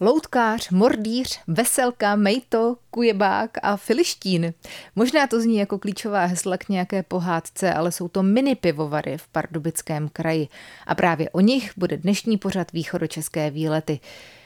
Loutkář, mordýř, veselka, mejto, kujebák a filištín. Možná to zní jako klíčová hesla k nějaké pohádce, ale jsou to mini pivovary v Pardubickém kraji. A právě o nich bude dnešní pořad východočeské výlety.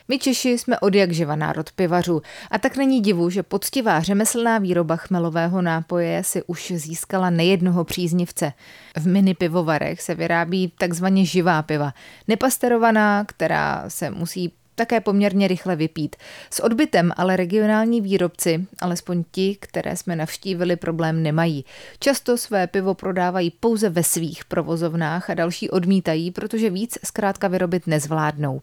My Češi jsme od jak živa národ pivařů a tak není divu, že poctivá řemeslná výroba chmelového nápoje si už získala nejednoho příznivce. V mini pivovarech se vyrábí takzvaně živá piva, nepasterovaná, která se musí také poměrně rychle vypít. S odbytem ale regionální výrobci, alespoň ti, které jsme navštívili, problém nemají. Často své pivo prodávají pouze ve svých provozovnách a další odmítají, protože víc zkrátka vyrobit nezvládnou.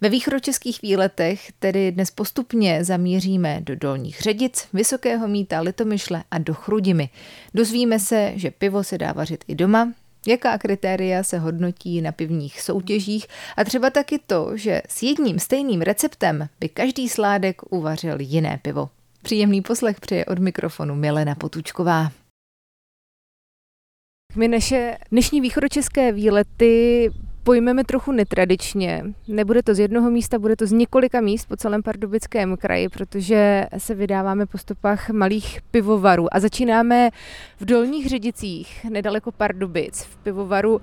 Ve východočeských výletech tedy dnes postupně zamíříme do Dolních Ředic, Vysokého míta, Litomyšle a do Chrudimy. Dozvíme se, že pivo se dá vařit i doma, jaká kritéria se hodnotí na pivních soutěžích a třeba taky to, že s jedním stejným receptem by každý sládek uvařil jiné pivo. Příjemný poslech přeje od mikrofonu Milena Potučková. My naše dnešní východočeské výlety pojmeme trochu netradičně. Nebude to z jednoho místa, bude to z několika míst po celém Pardubickém kraji, protože se vydáváme po stopách malých pivovarů a začínáme v Dolních Ředicích, nedaleko Pardubic, v pivovaru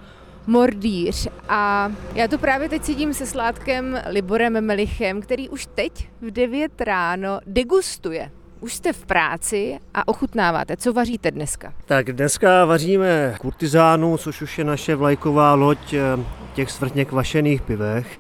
Mordýř. A já to právě teď sedím se sládkem Liborem Melichem, který už teď v 9 ráno degustuje už jste v práci a ochutnáváte. Co vaříte dneska? Tak dneska vaříme kurtizánu, což už je naše vlajková loď eh, těch svrtně kvašených pivech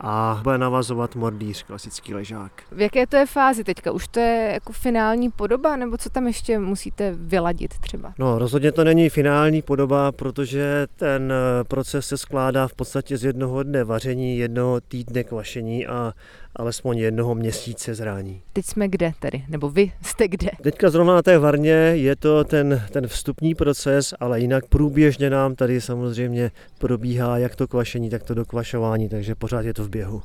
a bude navazovat mordýř, klasický ležák. V jaké to je fázi teďka? Už to je jako finální podoba, nebo co tam ještě musíte vyladit třeba? No, rozhodně to není finální podoba, protože ten eh, proces se skládá v podstatě z jednoho dne vaření, jednoho týdne kvašení a alespoň jednoho měsíce zrání. Teď jsme kde tedy? Nebo vy jste kde? Teďka zrovna na té varně je to ten, ten vstupní proces, ale jinak průběžně nám tady samozřejmě probíhá jak to kvašení, tak to dokvašování, takže pořád je to v běhu.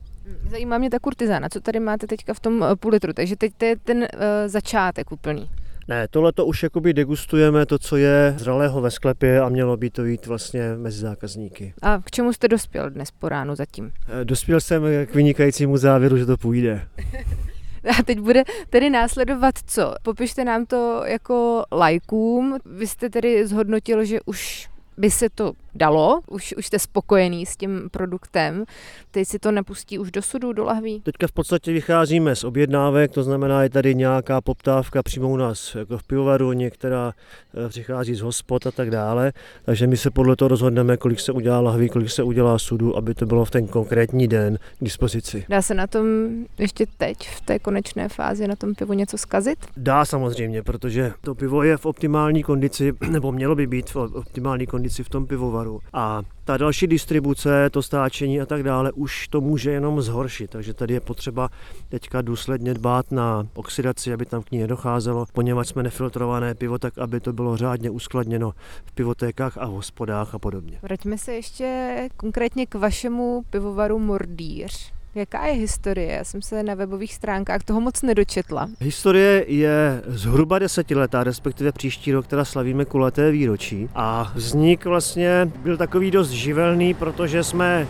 Zajímá mě ta kurtizána, co tady máte teďka v tom eh, půl litru, takže teď to je ten uh, začátek úplný. Ne, tohle to už jakoby degustujeme to, co je zralého ve sklepě a mělo by to jít vlastně mezi zákazníky. A k čemu jste dospěl dnes po ránu zatím? Eh, dospěl jsem k vynikajícímu závěru, že to půjde. A teď bude tedy následovat co? Popište nám to jako lajkům. Vy jste tedy zhodnotil, že už by se to dalo, už, už jste spokojený s tím produktem, teď si to nepustí už do sudu, do lahví? Teďka v podstatě vycházíme z objednávek, to znamená, je tady nějaká poptávka přímo u nás jako v pivovaru, některá eh, přichází z hospod a tak dále, takže my se podle toho rozhodneme, kolik se udělá lahví, kolik se udělá sudu, aby to bylo v ten konkrétní den k dispozici. Dá se na tom ještě teď, v té konečné fázi, na tom pivu něco zkazit? Dá samozřejmě, protože to pivo je v optimální kondici, nebo mělo by být v optimální kondici v tom pivovaru tovaru. A ta další distribuce, to stáčení a tak dále, už to může jenom zhoršit. Takže tady je potřeba teďka důsledně dbát na oxidaci, aby tam k ní nedocházelo, poněvadž jsme nefiltrované pivo, tak aby to bylo řádně uskladněno v pivotékách a v hospodách a podobně. Vraťme se ještě konkrétně k vašemu pivovaru Mordýř. Jaká je historie? Já jsem se na webových stránkách toho moc nedočetla. Historie je zhruba desetiletá, respektive příští rok teda slavíme kulaté výročí. A vznik vlastně byl takový dost živelný, protože jsme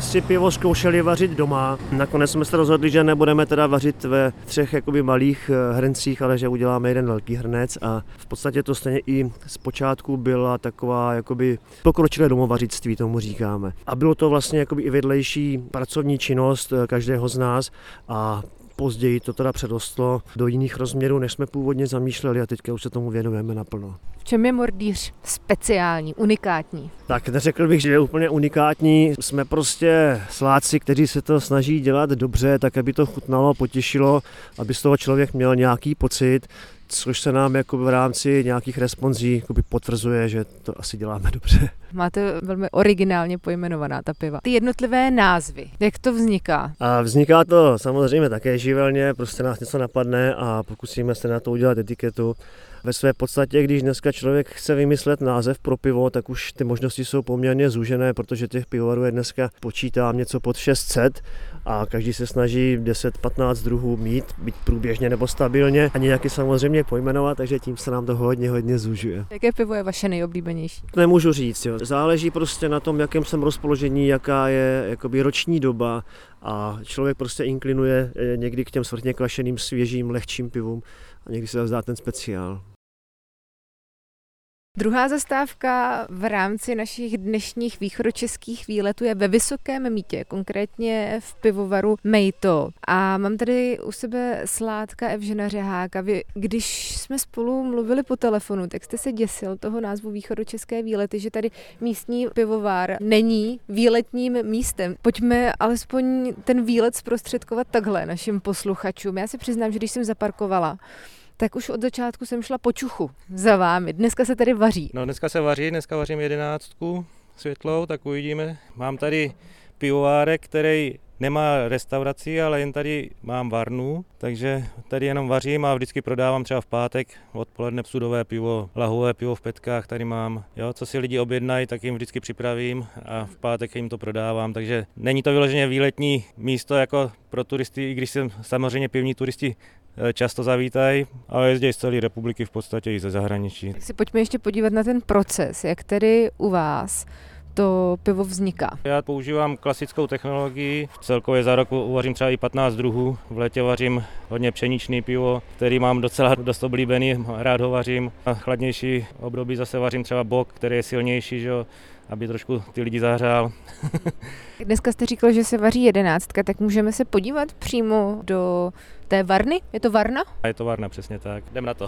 si pivo zkoušeli vařit doma. Nakonec jsme se rozhodli, že nebudeme teda vařit ve třech jakoby malých eh, hrncích, ale že uděláme jeden velký hrnec a v podstatě to stejně i zpočátku byla taková jakoby pokročilé domovařictví, tomu říkáme. A bylo to vlastně jakoby i vedlejší pracovní činnost eh, každého z nás a Později to teda předostlo do jiných rozměrů, než jsme původně zamýšleli a teďka už se tomu věnujeme naplno. V čem je mordýř speciální, unikátní? Tak neřekl bych, že je úplně unikátní. Jsme prostě sláci, kteří se to snaží dělat dobře, tak aby to chutnalo, potěšilo, aby z toho člověk měl nějaký pocit což se nám jako v rámci nějakých responsí potvrzuje, že to asi děláme dobře. Máte velmi originálně pojmenovaná ta piva. Ty jednotlivé názvy, jak to vzniká? A vzniká to samozřejmě také živelně, prostě nás něco napadne a pokusíme se na to udělat etiketu. Ve své podstatě, když dneska člověk chce vymyslet název pro pivo, tak už ty možnosti jsou poměrně zúžené, protože těch pivovarů je dneska počítám něco pod 600 a každý se snaží 10-15 druhů mít, být průběžně nebo stabilně a nějaký samozřejmě pojmenovat, takže tím se nám to hodně, hodně zužuje. Jaké pivo je vaše nejoblíbenější? Nemůžu říct, jo. záleží prostě na tom, jakém jsem rozpoložení, jaká je jakoby roční doba a člověk prostě inklinuje eh, někdy k těm svrtně kvašeným, svěžím, lehčím pivům a někdy se zdá ten speciál. Druhá zastávka v rámci našich dnešních východočeských výletů je ve Vysokém mítě, konkrétně v pivovaru Mejto. A mám tady u sebe sládka Evžena Řeháka. Vy, když jsme spolu mluvili po telefonu, tak jste se děsil toho názvu východočeské výlety, že tady místní pivovar není výletním místem. Pojďme alespoň ten výlet zprostředkovat takhle našim posluchačům. Já se přiznám, že když jsem zaparkovala, tak už od začátku jsem šla po čuchu za vámi. Dneska se tady vaří. No dneska se vaří, dneska vařím jedenáctku světlou, tak uvidíme. Mám tady pivovárek, který nemá restauraci, ale jen tady mám varnu, takže tady jenom vařím a vždycky prodávám třeba v pátek odpoledne sudové pivo, lahové pivo v petkách tady mám. Jo, co si lidi objednají, tak jim vždycky připravím a v pátek jim to prodávám, takže není to vyloženě výletní místo jako pro turisty, i když jsem samozřejmě pivní turisti Eh, často zavítají, ale jezdí z celé republiky v podstatě i ze zahraničí. Tak si pojďme ještě podívat na ten proces, jak tedy u vás to pivo vzniká? Já používám klasickou technologii. Celkově za rok uvařím třeba i 15 druhů. V létě vařím hodně pšeničný pivo, který mám docela dost oblíbený, rád ho vařím. A chladnější období zase vařím třeba bok, který je silnější, že aby trošku ty lidi zahřál. Dneska jste říkal, že se vaří jedenáctka, tak můžeme se podívat přímo do té varny? Je to varna? A je to varna, přesně tak. Jdem na to.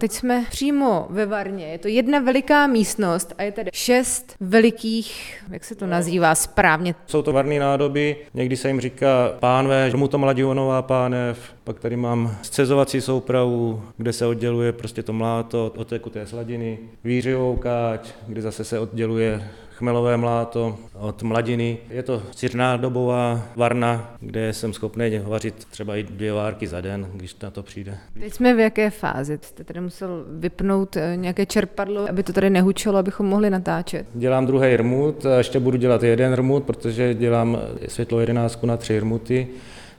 Teď jsme přímo ve Varně. Je to jedna veliká místnost a je tady šest velikých, jak se to nazývá správně? Jsou to varné nádoby, někdy se jim říká pánve, to mladionová pánev, pak tady mám scezovací soupravu, kde se odděluje prostě to mláto od tekuté sladiny, vířivou káč, kde zase se odděluje chmelové mláto od mladiny. Je to čtyřnádobová varna, kde jsem schopný vařit třeba i dvě várky za den, když na to přijde. Teď jsme v jaké fázi? Jste tady musel vypnout eh, nějaké čerpadlo, aby to tady nehučelo, abychom mohli natáčet? Dělám druhý rmut, a ještě budu dělat jeden rmut, protože dělám světlo 11 na tři rmuty.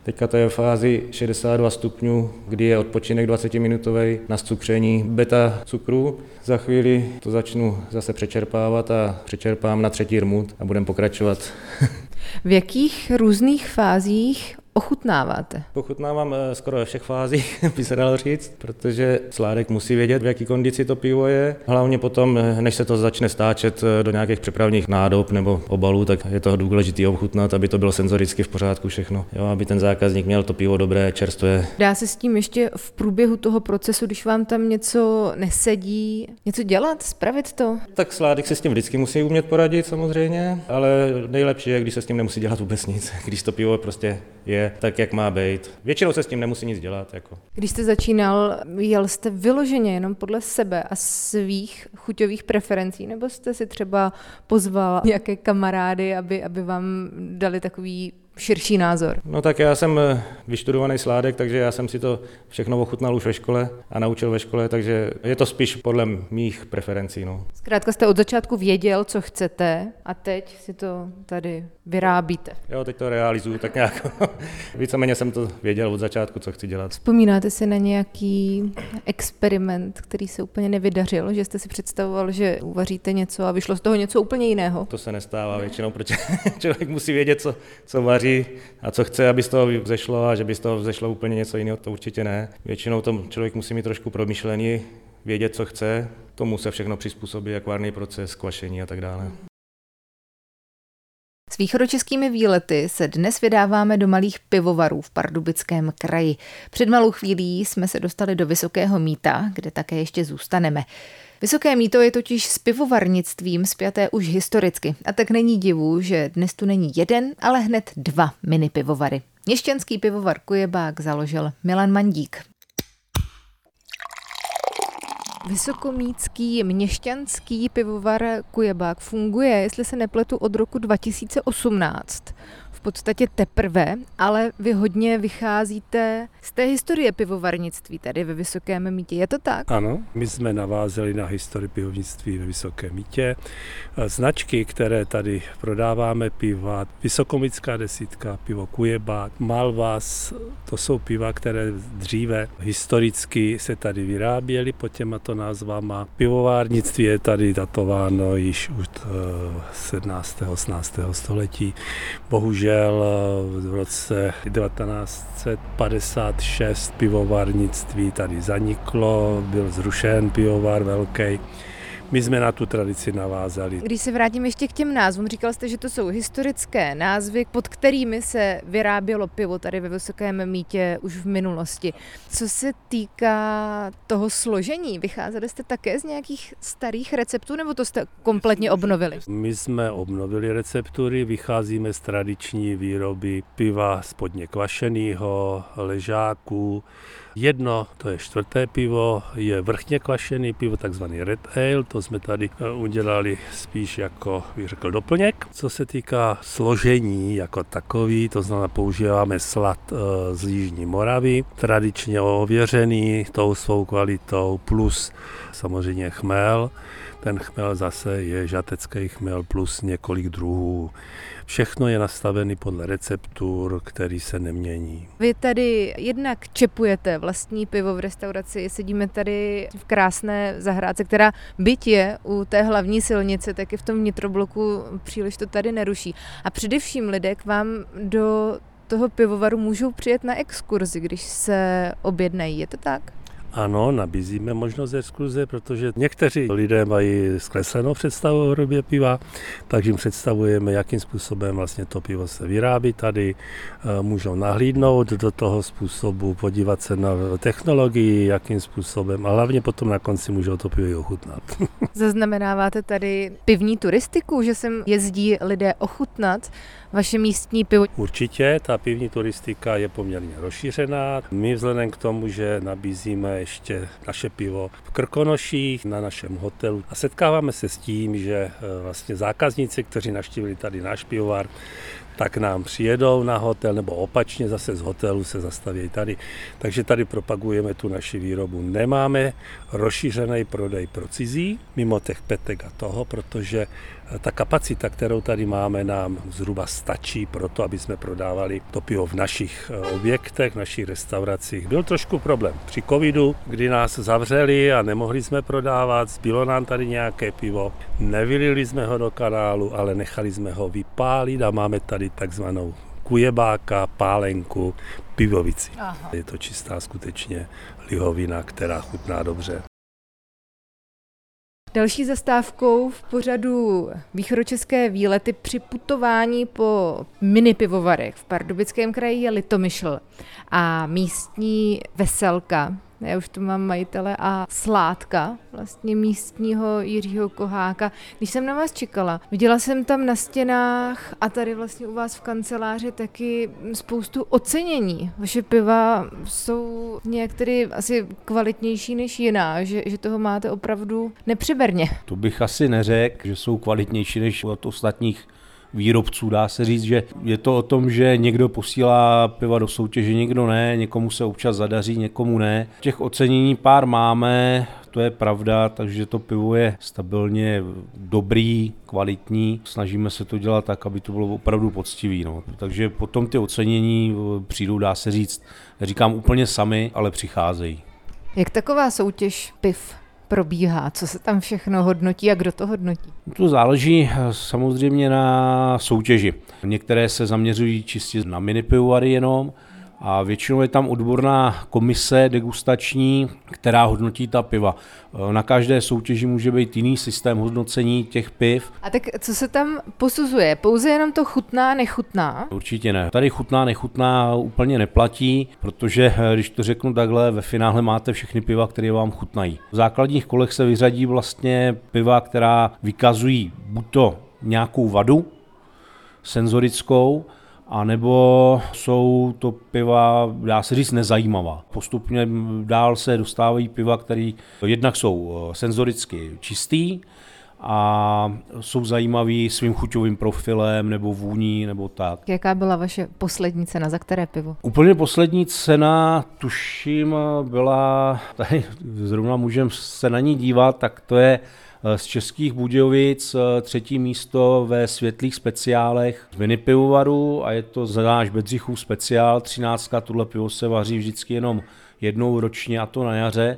Teďka to je v fázi 62 stupňů, kdy je odpočinek 20 minutový na cukření beta cukru. Za chvíli to začnu zase přečerpávat a přečerpám na třetí rmut a budeme pokračovat. v jakých různých fázích ochutnáváte? Ochutnávám eh, skoro ve všech fázích, by se dalo říct, protože sládek musí vědět, v jaký kondici to pivo je. Hlavně potom, eh, než se to začne stáčet eh, do nějakých přepravních nádob nebo obalů, tak je to důležité ochutnat, aby to bylo senzoricky v pořádku všechno. Jo, aby ten zákazník měl to pivo dobré, čerstvé. Dá se s tím ještě v průběhu toho procesu, když vám tam něco nesedí, něco dělat, spravit to? Tak sládek se s tím vždycky musí umět poradit samozřejmě, ale nejlepší je, když se s tím nemusí dělat vůbec nic, když to pivo prostě je tak, jak má být. Většinou se s tím nemusí nic dělat. Jako. Když jste začínal, jel jste vyloženě jenom podle sebe a svých chuťových preferencí, nebo jste si třeba pozval nějaké kamarády, aby, aby vám dali takový širší názor? No tak já jsem eh, vyštudovaný sládek, takže já jsem si to všechno ochutnal už ve škole a naučil ve škole, takže je to spíš podle mých preferencí. No. Zkrátka jste od začátku věděl, co chcete a teď si to tady vyrábíte. Jo, teď to realizuju tak nějak. Víceméně jsem to věděl od začátku, co chci dělat. Vzpomínáte si na nějaký experiment, který se úplně nevydařil, že jste si představoval, že uvaříte něco a vyšlo z toho něco úplně jiného? To se nestává většinou, protože člověk musí vědět, co, co vaří a co chce, aby z toho vzešlo a že by z toho vzešlo úplně něco jiného, to určitě ne. Většinou to člověk musí mít trošku promyšlený, vědět, co chce, tomu se všechno přizpůsobí, jak varný proces, kvašení a tak dále. S východočeskými výlety se dnes vydáváme do malých pivovarů v Pardubickém kraji. Před malou chvílí jsme se dostali do Vysokého míta, kde také ještě zůstaneme. Vysoké míto je totiž s pivovarnictvím spjaté už historicky a tak není divu, že dnes tu není jeden, ale hned dva mini pivovary. Měšťanský pivovar Kujebák založil Milan Mandík. Vysokomícký měšťanský pivovar Kujebák funguje, jestli se nepletu, od roku 2018 v podstatě teprve, ale vy hodně vycházíte z té historie pivovarnictví tady ve Vysokém mítě. Je to tak? Ano, my jsme navázeli na historii pivovarnictví ve Vysokém mítě. Značky, které tady prodáváme, piva, Vysokomická desítka, pivo Kujebák, Malvas, to jsou piva, které dříve historicky se tady vyráběly pod těmato názvama. Pivovárnictví je tady datováno již od 17. 18. století. Bohužel eh, v roce 1956 pivovarnictví tady zaniklo, byl zrušen pivovar velký. My jsme na tu tradici navázali. Když se vrátím ještě k těm názvům, říkal jste, že to jsou historické názvy, pod kterými se vyrábělo pivo tady ve Vysokém mítě už v minulosti. Co se týká toho složení, vycházeli jste také z nějakých starých receptů, nebo to jste kompletně obnovili? My jsme obnovili receptury, vycházíme z tradiční výroby piva spodně kvašeného, ležáků, Jedno, to je čtvrté pivo, je vrchně kvašený pivo, takzvaný Red Ale, to jsme tady eh, udělali spíš jako, bych řekl, doplněk. Co se týká složení jako takový, to znamená používáme slad eh, z Jižní Moravy, tradičně ověřený tou svou kvalitou, plus samozřejmě chmel. Ten chmel zase je žatecký chmel plus několik druhů Všechno je nastavené podle receptur, který se nemění. Vy tady jednak čepujete vlastní pivo v restauraci, sedíme tady v krásné zahrádce, která byť je u té hlavní silnice, tak i v tom vnitrobloku příliš to tady neruší. A především lidé k vám do toho pivovaru můžou přijet na exkurzi, když se objednají. Je to tak? Ano, nabízíme možnost exkluze, protože někteří lidé mají zkreslenou představu o výrobě piva, takže jim představujeme, jakým způsobem vlastně to pivo se vyrábí tady. Eh, můžou nahlídnout do toho způsobu, podívat se na technologii, jakým způsobem a hlavně potom na konci můžou to pivo ochutnat. Zaznamenáváte tady pivní turistiku, že sem jezdí lidé ochutnat vaše místní pivo? Určitě, ta pivní turistika je poměrně rozšířená. My vzhledem k tomu, že nabízíme ještě naše pivo v Krkonoších na našem hotelu a setkáváme se s tím, že eh, vlastně zákazníci, kteří naštívili tady náš pivovar, tak nám přijedou na hotel, nebo opačně zase z hotelu se zastaví tady. Takže tady propagujeme tu naši výrobu. Nemáme rozšířený prodej pro cizí, mimo těch petek a toho, protože ta kapacita, kterou tady máme, nám zhruba stačí pro to, aby jsme prodávali to pivo v našich eh, objektech, v našich restauracích. Byl trošku problém při covidu, kdy nás zavřeli a nemohli jsme prodávat, zbylo nám tady nějaké pivo, nevylili jsme ho do kanálu, ale nechali jsme ho vypálit a máme tady takzvanou kujebáka, pálenku, pivovici. Aha. Je to čistá skutečně lihovina, která chutná dobře. Další zastávkou v pořadu východočeské výlety při putování po mini pivovarech v Pardubickém kraji je Litomyšl a místní veselka já už tu mám majitele a sládka, vlastně místního Jiřího Koháka. Když jsem na vás čekala, viděla jsem tam na stěnách a tady vlastně u vás v kanceláři taky spoustu ocenění. Vaše piva jsou nějak tedy asi kvalitnější než jiná, že, že toho máte opravdu nepřeberně. To bych asi neřekl, že jsou kvalitnější než od ostatních výrobců. Dá se říct, že je to o tom, že někdo posílá piva do soutěže, někdo ne, někomu se občas zadaří, někomu ne. Těch ocenění pár máme, to je pravda, takže to pivo je stabilně dobrý, kvalitní. Snažíme se to dělat tak, aby to bylo opravdu poctivý. No. Takže potom ty ocenění eh, přijdou, dá se říct, říkám úplně sami, ale přicházejí. Jak taková soutěž piv probíhá? Co se tam všechno hodnotí a kdo to hodnotí? To záleží eh, samozřejmě na soutěži. Některé se zaměřují čistě na mini pivovary jenom, a většinou je tam odborná komise degustační, která hodnotí ta piva. Na každé soutěži může být jiný systém hodnocení těch piv. A tak co se tam posuzuje? Pouze jenom to chutná, nechutná? Určitě ne. Tady chutná, nechutná úplně neplatí, protože eh, když to řeknu takhle, ve finále máte všechny piva, které vám chutnají. V základních kolech se vyřadí vlastně piva, která vykazují buď to nějakou vadu senzorickou, a nebo jsou to piva, dá se říct, nezajímavá. Postupně dál se dostávají piva, které jednak jsou eh, senzoricky čistý, a jsou zajímaví svým chuťovým profilem nebo vůní nebo tak. Jaká byla vaše poslední cena, za které pivo? Úplně poslední cena, tuším, byla, tady zrovna můžeme se na ní dívat, tak to je z Českých Budějovic eh, třetí místo ve světlých speciálech z mini pivovaru a je to za náš Bedřichův speciál, 13. Tuhle pivo se vaří vždycky jenom jednou ročně a to na jaře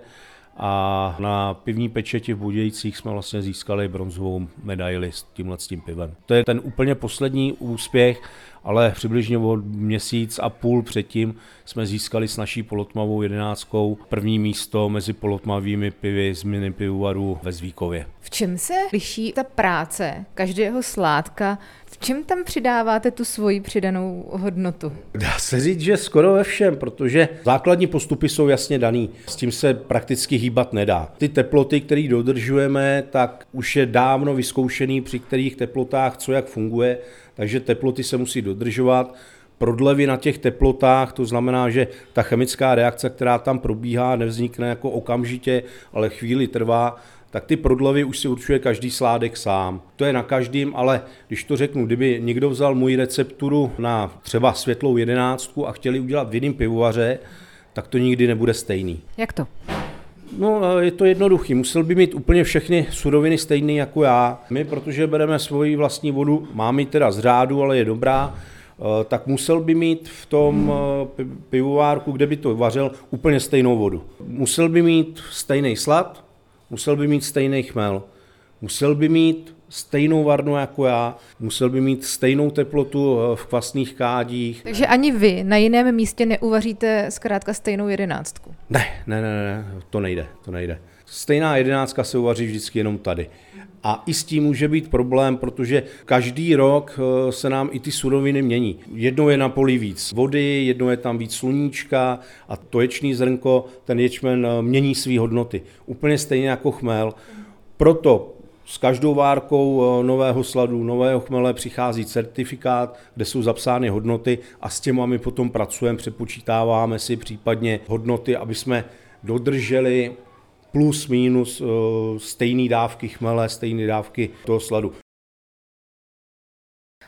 a na pivní pečeti v Budějcích jsme vlastně získali bronzovou medaili s tímhle s tím pivem. To je ten úplně poslední úspěch, ale přibližně o měsíc a půl předtím jsme získali s naší polotmavou jedenáctkou první místo mezi polotmavými pivy z mini pivovaru ve Zvíkově. V čem se liší ta práce každého sládka v čem tam přidáváte tu svoji přidanou hodnotu? Dá se říct, že skoro ve všem, protože základní postupy jsou jasně daný. S tím se prakticky hýbat nedá. Ty teploty, které dodržujeme, tak už je dávno vyzkoušený, při kterých teplotách co jak funguje, takže teploty se musí dodržovat prodlevy na těch teplotách, to znamená, že ta chemická reakce, která tam probíhá, nevznikne jako okamžitě, ale chvíli trvá, tak ty prodlevy už si určuje každý sládek sám. To je na každým, ale když to řeknu, kdyby někdo vzal můj recepturu na třeba světlou jedenáctku a chtěli udělat v jiném pivovaře, tak to nikdy nebude stejný. Jak to? No, je to jednoduchý. Musel by mít úplně všechny suroviny stejné jako já. My, protože bereme svoji vlastní vodu, máme ji teda z řádu, ale je dobrá, eh, tak musel by mít v tom eh, pivovárku, kde by to vařil, úplně stejnou vodu. Musel by mít stejný slad, musel by mít stejný chmel, musel by mít stejnou varnu jako já, musel by mít stejnou teplotu eh, v kvasných kádích. Takže ani vy na jiném místě neuvaříte zkrátka stejnou jedenáctku? Ne, ne, ne, ne, to nejde, to nejde. Stejná jedenáctka se uvaří vždycky jenom tady. A i s tím může být problém, protože každý rok eh, se nám i ty suroviny mění. Jednou je na poli víc vody, jednou je tam víc sluníčka a to ječný zrnko, ten ječmen eh, mění své hodnoty. Úplně stejně jako chmel. Proto s každou várkou eh, nového sladu, nového chmele přichází certifikát, kde jsou zapsány hodnoty a s těmi my potom pracujeme, přepočítáváme si případně hodnoty, aby jsme dodrželi plus minus eh, stejné dávky chmele, stejné dávky toho sladu.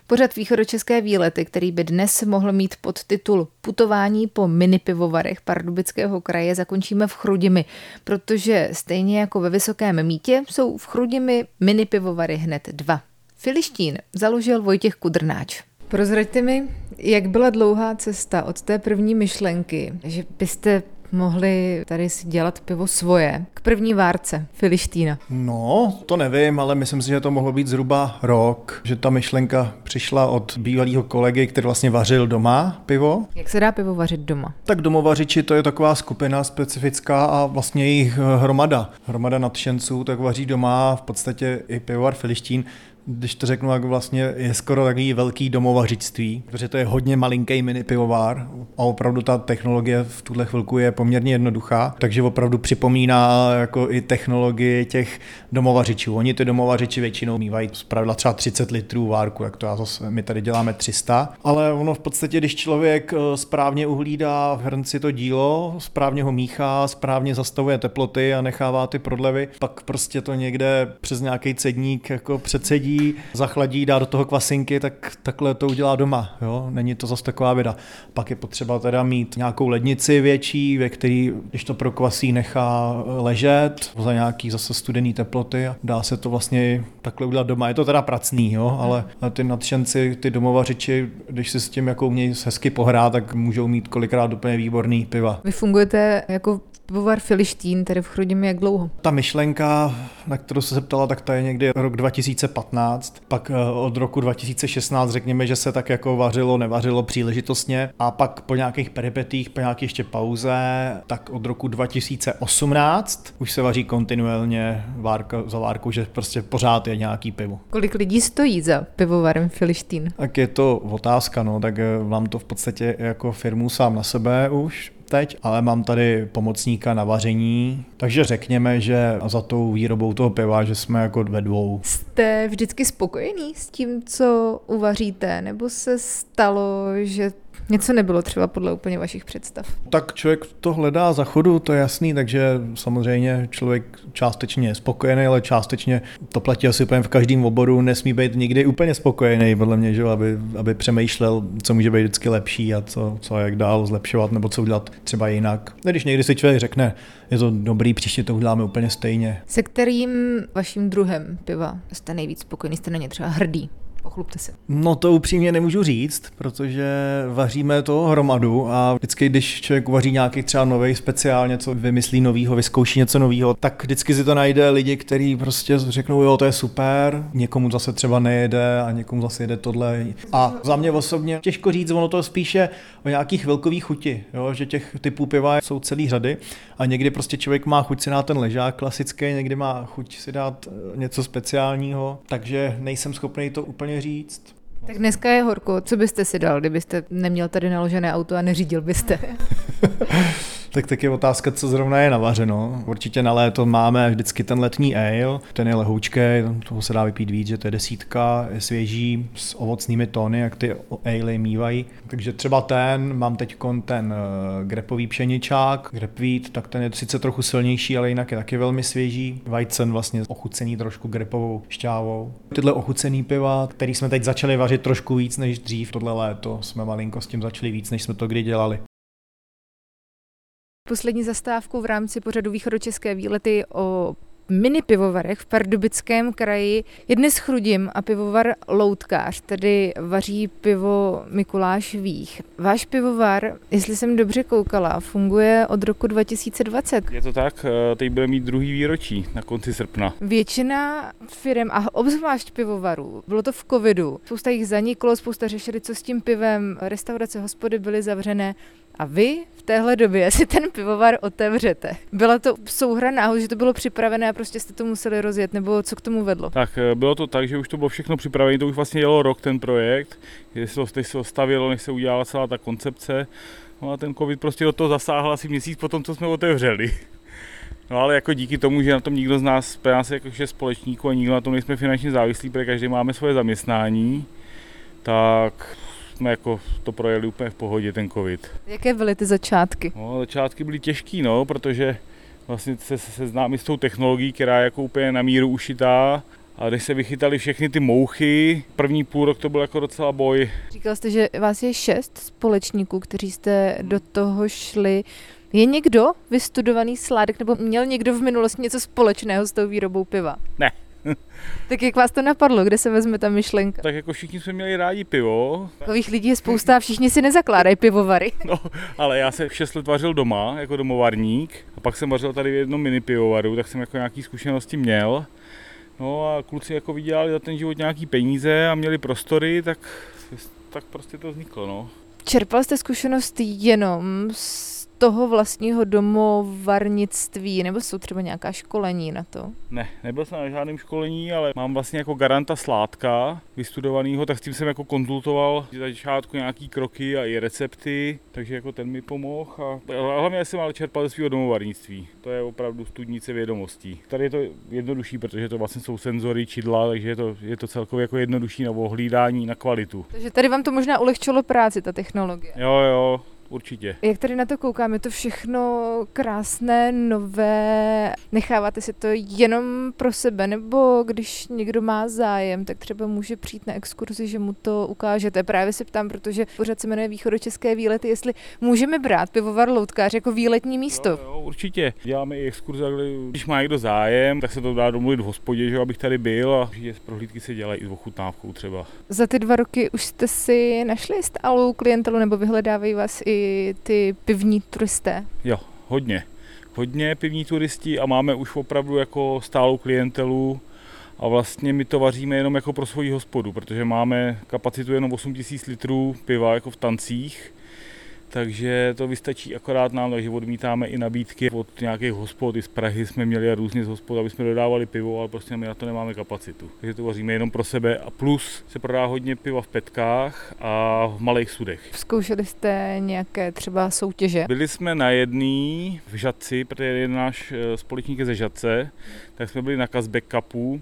Pořad východočeské výlety, který by dnes mohl mít pod titul Putování po minipivovarech Pardubického kraje, zakončíme v Chrudimi, protože stejně jako ve Vysokém mítě jsou v Chrudimi minipivovary hned dva. Filištín založil Vojtěch Kudrnáč. Prozraďte mi, jak byla dlouhá cesta od té první myšlenky, že byste mohli tady si dělat pivo svoje k první várce Filištína? No, to nevím, ale myslím si, že to mohlo být zhruba rok, že ta myšlenka přišla od bývalého kolegy, který vlastně vařil doma pivo. Jak se dá pivo vařit doma? Tak domovařiči to je taková skupina specifická a vlastně jejich hromada. Hromada nadšenců tak vaří doma v podstatě i pivovar Filištín když to řeknu, jak vlastně je skoro takový velký domovařictví, protože to je hodně malinký mini pivovár a opravdu ta technologie v tuhle chvilku je poměrně jednoduchá, takže opravdu připomíná jako i technologii těch domovařičů. Oni ty domovařiči většinou mývají zpravidla třeba 30 litrů várku, jak to já zase, my tady děláme 300, ale ono v podstatě, když člověk eh, správně uhlídá v hrnci to dílo, správně ho míchá, správně zastavuje teploty a nechává ty prodlevy, pak prostě to někde přes nějaký cedník jako předsedí zachladí, dá do toho kvasinky, tak takhle to udělá doma. Jo? Není to zase taková věda. Pak je potřeba teda mít nějakou lednici větší, ve který, když to prokvasí, nechá ležet za nějaký zase studený teploty a dá se to vlastně takhle udělat doma. Je to teda pracný, jo? ale ty nadšenci, ty domovařiči, když si s tím jako umějí hezky pohrát, tak můžou mít kolikrát úplně výborný piva. Vy fungujete jako pivovar Filištín, tedy v Chrudim, jak dlouho? Ta myšlenka, na kterou se zeptala, tak ta je někdy rok 2015. Pak eh, od roku 2016 řekněme, že se tak jako vařilo, nevařilo příležitostně. A pak po nějakých peripetích, po nějaké ještě pauze, tak od roku 2018 už se vaří kontinuálně várka za várku, že prostě pořád je nějaký pivo. Kolik lidí stojí za pivovarem Filištín? Tak je to otázka, no, tak eh, mám to v podstatě jako firmu sám na sebe už, teď, ale mám tady pomocníka na vaření, takže řekněme, že za tou výrobou toho piva, že jsme jako ve dvou. Jste vždycky spokojený s tím, co uvaříte, nebo se stalo, že Něco nebylo třeba podle úplně vašich představ. Tak člověk to hledá za chodu, to je jasný, takže samozřejmě člověk částečně je spokojený, ale částečně to platí asi úplně v každém oboru, nesmí být nikdy úplně spokojený, podle mě, že, aby, aby přemýšlel, co může být vždycky lepší a co, co jak dál zlepšovat nebo co udělat třeba jinak. Když někdy si člověk řekne, je to dobrý, příště to uděláme úplně stejně. Se kterým vaším druhem piva jste nejvíc spokojený, jste na ně třeba hrdý? Pochlupte se. No to upřímně nemůžu říct, protože vaříme to hromadu a vždycky, když člověk vaří nějaký třeba nový speciál, něco vymyslí novýho, vyzkouší něco novýho, tak vždycky si to najde lidi, kteří prostě řeknou, jo, to je super, někomu zase třeba nejede a někomu zase jede tohle. A za mě osobně těžko říct, ono to spíše o nějakých chvilkových chuti, jo, že těch typů piva jsou celý řady a někdy prostě člověk má chuť si dát ten ležák klasický, někdy má chuť si dát eh, něco speciálního, takže nejsem schopný to úplně říct. Tak dneska je horko, co byste si dal, kdybyste neměl tady naložené auto a neřídil byste? Tak tak je otázka, co zrovna je navařeno. Určitě na léto máme vždycky ten letní ale, ten je lehoučký, toho se dá vypít víc, že to je desítka, je svěží s ovocnými tóny, jak ty ale mývají. Takže třeba ten, mám teď ten uh, grepový pšeničák, grepvít, tak ten je sice trochu silnější, ale jinak je taky velmi svěží. Vajcen vlastně ochucený trošku grepovou šťávou. Tyhle ochucený piva, který jsme teď začali vařit trošku víc než dřív, tohle léto jsme malinko s tím začali víc, než jsme to kdy dělali. Poslední zastávku v rámci pořadu Východočeské výlety o mini pivovarech v Pardubickém kraji je dnes Chrudim a pivovar Loutkář, tedy vaří pivo Mikuláš Vích. Váš pivovar, jestli jsem dobře koukala, funguje od roku 2020. Je to tak, eh, teď bude mít druhý výročí na konci srpna. Většina firm a obzvlášť pivovarů, bylo to v covidu, spousta jich zaniklo, spousta řešili, co s tím pivem, restaurace, hospody byly zavřené a vy v téhle době si ten pivovar otevřete. Byla to souhra náhod, že to bylo připravené a prostě jste to museli rozjet, nebo co k tomu vedlo? Tak eh, bylo to tak, že už to bylo všechno připravené, to už vlastně jelo rok ten projekt, když se to, teď se stavilo, než se udělala celá ta koncepce. No a ten covid prostě do toho zasáhl asi měsíc potom, co jsme otevřeli. No ale jako díky tomu, že na tom nikdo z nás, pro nás jako společníků a nikdo na tom nejsme finančně závislí, protože každý máme svoje zaměstnání, tak jsme jako to projeli úplně v pohodě, ten covid. Jaké byly ty začátky? No, začátky byly těžký, no, protože vlastně se seznámí s tou technologií, která je jako úplně na míru ušitá. A když se vychytali všechny ty mouchy, první půl rok to byl jako docela boj. Říkal jste, že vás je šest společníků, kteří jste do toho šli. Je někdo vystudovaný sládek, nebo měl někdo v minulosti něco společného s tou výrobou piva? Ne, tak jak vás to napadlo, kde se vezme ta myšlenka? Tak jako všichni jsme měli rádi pivo. Takových lidí je spousta a všichni si nezakládají pivovary. No, ale já se 6 let vařil doma, jako domovarník. A pak jsem vařil tady v jednom mini pivovaru, tak jsem jako nějaký zkušenosti měl. No a kluci jako vydělali za ten život nějaký peníze a měli prostory, tak, tak prostě to vzniklo, no. Čerpal jste zkušenost jenom z toho vlastního domovarnictví, nebo jsou třeba nějaká školení na to? Ne, nebyl jsem na žádném školení, ale mám vlastně jako garanta sládka vystudovaného, tak s tím jsem jako konzultoval za začátku nějaký kroky a i recepty, takže jako ten mi pomohl a hlavně jsem ale čerpal ze svého domovarnictví. To je opravdu studnice vědomostí. Tady je to jednodušší, protože to vlastně jsou senzory, čidla, takže je to, je to celkově jako jednodušší na ohlídání, na kvalitu. Takže tady vám to možná ulehčilo práci, ta technologie. Jo, jo, určitě. Jak tady na to koukám, je to všechno krásné, nové. Necháváte si to jenom pro sebe, nebo když někdo má zájem, tak třeba může přijít na exkurzi, že mu to ukážete. Právě se ptám, protože pořád se jmenuje Východočeské výlety, jestli můžeme brát pivovar Loutkář jako výletní místo. Jo, jo, určitě. Děláme i exkurze, když má někdo zájem, tak se to dá domluvit v hospodě, že abych tady byl a že prohlídky se dělají i s ochutnávkou třeba. Za ty dva roky už jste si našli stálou klientelu nebo vyhledávají vás i ty pivní turisté? Jo, hodně. Hodně pivní turisti a máme už opravdu jako stálou klientelu a vlastně my to vaříme jenom jako pro svoji hospodu, protože máme kapacitu jenom 8000 litrů piva jako v tancích takže to vystačí akorát nám, takže odmítáme i nabídky od nějakých hospod, i z Prahy jsme měli a různě z hospod, aby jsme dodávali pivo, ale prostě my na to nemáme kapacitu. Takže to vaříme jenom pro sebe a plus se prodá hodně piva v petkách a v malých sudech. Zkoušeli jste nějaké třeba soutěže? Byli jsme na jedný v Žadci, protože jeden náš eh, společník je ze Žadce, tak jsme byli na Kazbek Cupu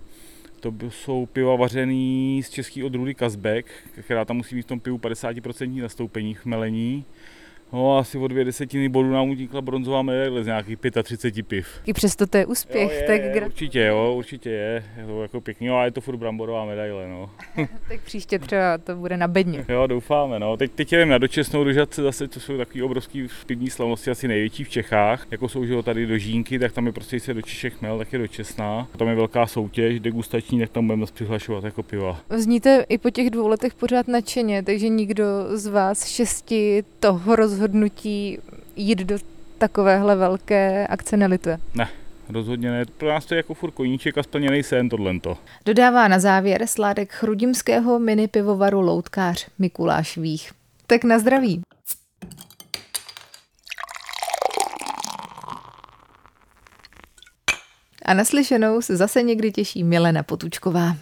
To jsou piva vařený z český odrůdy Kazbek, která tam musí mít v tom pivu 50% nastoupení chmelení. No asi o dvě desetiny bodů nám utíkla bronzová medaile z nějakých 35 piv. I přesto to je úspěch, jo, je, tak gra... Určitě jo, určitě je. Je to jako pěkný, no, a je to furt bramborová medaile, no. tak příště třeba to bude na bedně. Jo, doufáme, no. Teď, teď jdeme na dočasnou dožadce zase, to jsou takový obrovský pivní slavnosti, asi největší v Čechách. Jako jsou že tady do Žínky, tak tam je prostě se do Češek mel, tak je dočasná. Tam je velká soutěž degustační, tak tam budeme přihlašovat jako piva. Zníte i po těch dvou letech pořád nadšeně, takže nikdo z vás šesti toho rozhodnutí jít do takovéhle velké akce nelituje? Ne, rozhodně ne. Pro nás to je jako furt koníček a splněný sen tohlento. Dodává na závěr sládek chrudimského mini pivovaru Loutkář Mikuláš Vích. Tak na zdraví. A naslyšenou se zase někdy těší Milena Potučková.